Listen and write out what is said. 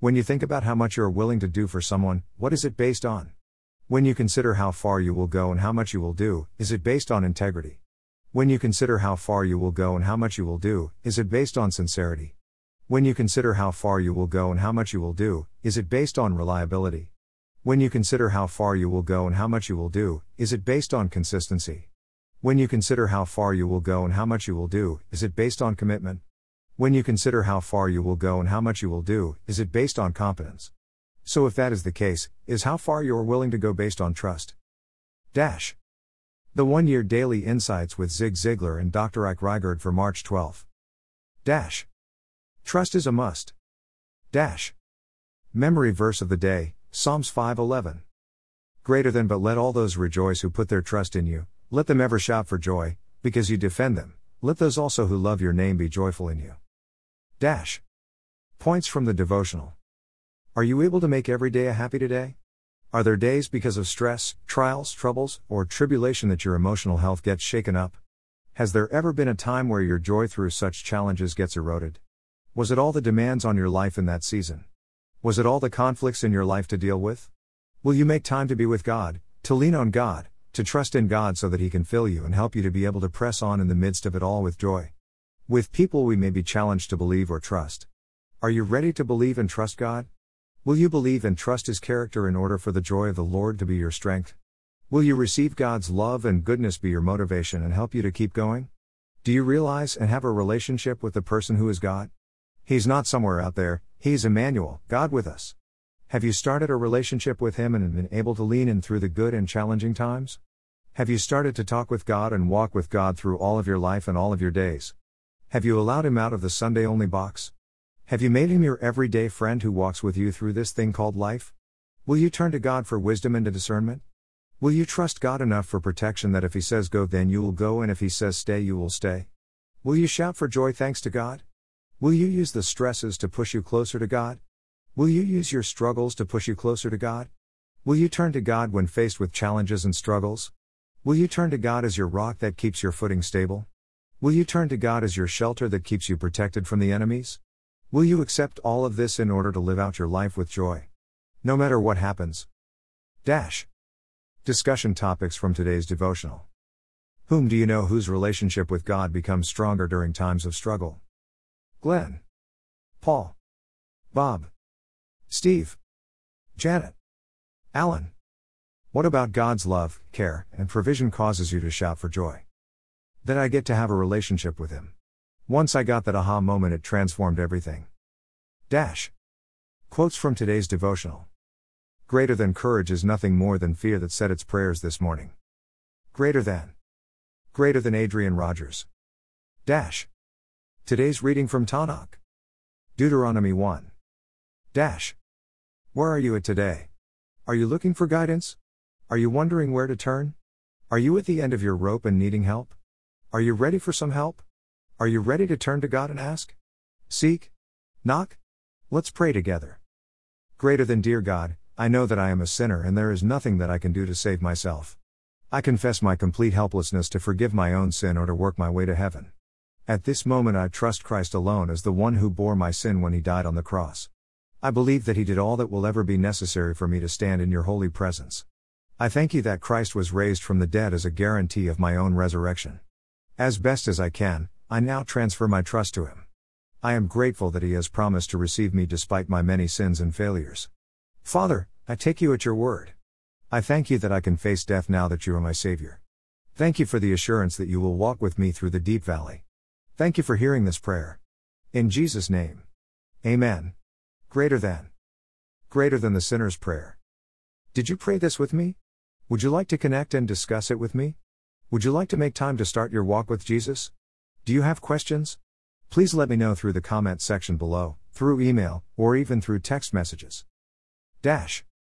When you think about how much you are willing to do for someone, what is it based on? When you consider how far you will go and how much you will do, is it based on integrity? When you consider how far you will go and how much you will do, is it based on sincerity? When you consider how far you will go and how much you will do, is it based on reliability? When you consider how far you will go and how much you will do, is it based on consistency? When you consider how far you will go and how much you will do, is it based on commitment? When you consider how far you will go and how much you will do, is it based on competence? So, if that is the case, is how far you are willing to go based on trust? Dash. The one year daily insights with Zig Ziglar and Dr. Ike Reighard for March 12. Dash. Trust is a must. Dash. Memory verse of the day, Psalms 5:11. Greater than but let all those rejoice who put their trust in you, let them ever shout for joy, because you defend them. Let those also who love your name be joyful in you. Dash. Points from the devotional. Are you able to make every day a happy today? Are there days because of stress, trials, troubles, or tribulation that your emotional health gets shaken up? Has there ever been a time where your joy through such challenges gets eroded? Was it all the demands on your life in that season? Was it all the conflicts in your life to deal with? Will you make time to be with God, to lean on God, to trust in God so that He can fill you and help you to be able to press on in the midst of it all with joy? With people, we may be challenged to believe or trust. Are you ready to believe and trust God? Will you believe and trust His character in order for the joy of the Lord to be your strength? Will you receive God's love and goodness be your motivation and help you to keep going? Do you realize and have a relationship with the person who is God? He's not somewhere out there, He's Emmanuel, God with us. Have you started a relationship with Him and been able to lean in through the good and challenging times? Have you started to talk with God and walk with God through all of your life and all of your days? Have you allowed Him out of the Sunday only box? Have you made him your everyday friend who walks with you through this thing called life? Will you turn to God for wisdom and discernment? Will you trust God enough for protection that if He says go, then you will go, and if He says stay, you will stay? Will you shout for joy thanks to God? Will you use the stresses to push you closer to God? Will you use your struggles to push you closer to God? Will you turn to God when faced with challenges and struggles? Will you turn to God as your rock that keeps your footing stable? Will you turn to God as your shelter that keeps you protected from the enemies? Will you accept all of this in order to live out your life with joy? No matter what happens. Dash. Discussion topics from today's devotional. Whom do you know whose relationship with God becomes stronger during times of struggle? Glenn. Paul. Bob. Steve. Janet. Alan. What about God's love, care, and provision causes you to shout for joy? That I get to have a relationship with Him. Once I got that aha moment, it transformed everything. Dash. Quotes from today's devotional. Greater than courage is nothing more than fear that said its prayers this morning. Greater than. Greater than Adrian Rogers. Dash. Today's reading from Tanakh. Deuteronomy 1. Dash. Where are you at today? Are you looking for guidance? Are you wondering where to turn? Are you at the end of your rope and needing help? Are you ready for some help? Are you ready to turn to God and ask? Seek? Knock? Let's pray together. Greater than dear God, I know that I am a sinner and there is nothing that I can do to save myself. I confess my complete helplessness to forgive my own sin or to work my way to heaven. At this moment, I trust Christ alone as the one who bore my sin when he died on the cross. I believe that he did all that will ever be necessary for me to stand in your holy presence. I thank you that Christ was raised from the dead as a guarantee of my own resurrection. As best as I can, I now transfer my trust to Him. I am grateful that He has promised to receive me despite my many sins and failures. Father, I take you at your word. I thank you that I can face death now that you are my Savior. Thank you for the assurance that you will walk with me through the deep valley. Thank you for hearing this prayer. In Jesus' name. Amen. Greater than. Greater than the sinner's prayer. Did you pray this with me? Would you like to connect and discuss it with me? Would you like to make time to start your walk with Jesus? Do you have questions? Please let me know through the comment section below, through email, or even through text messages. Dash.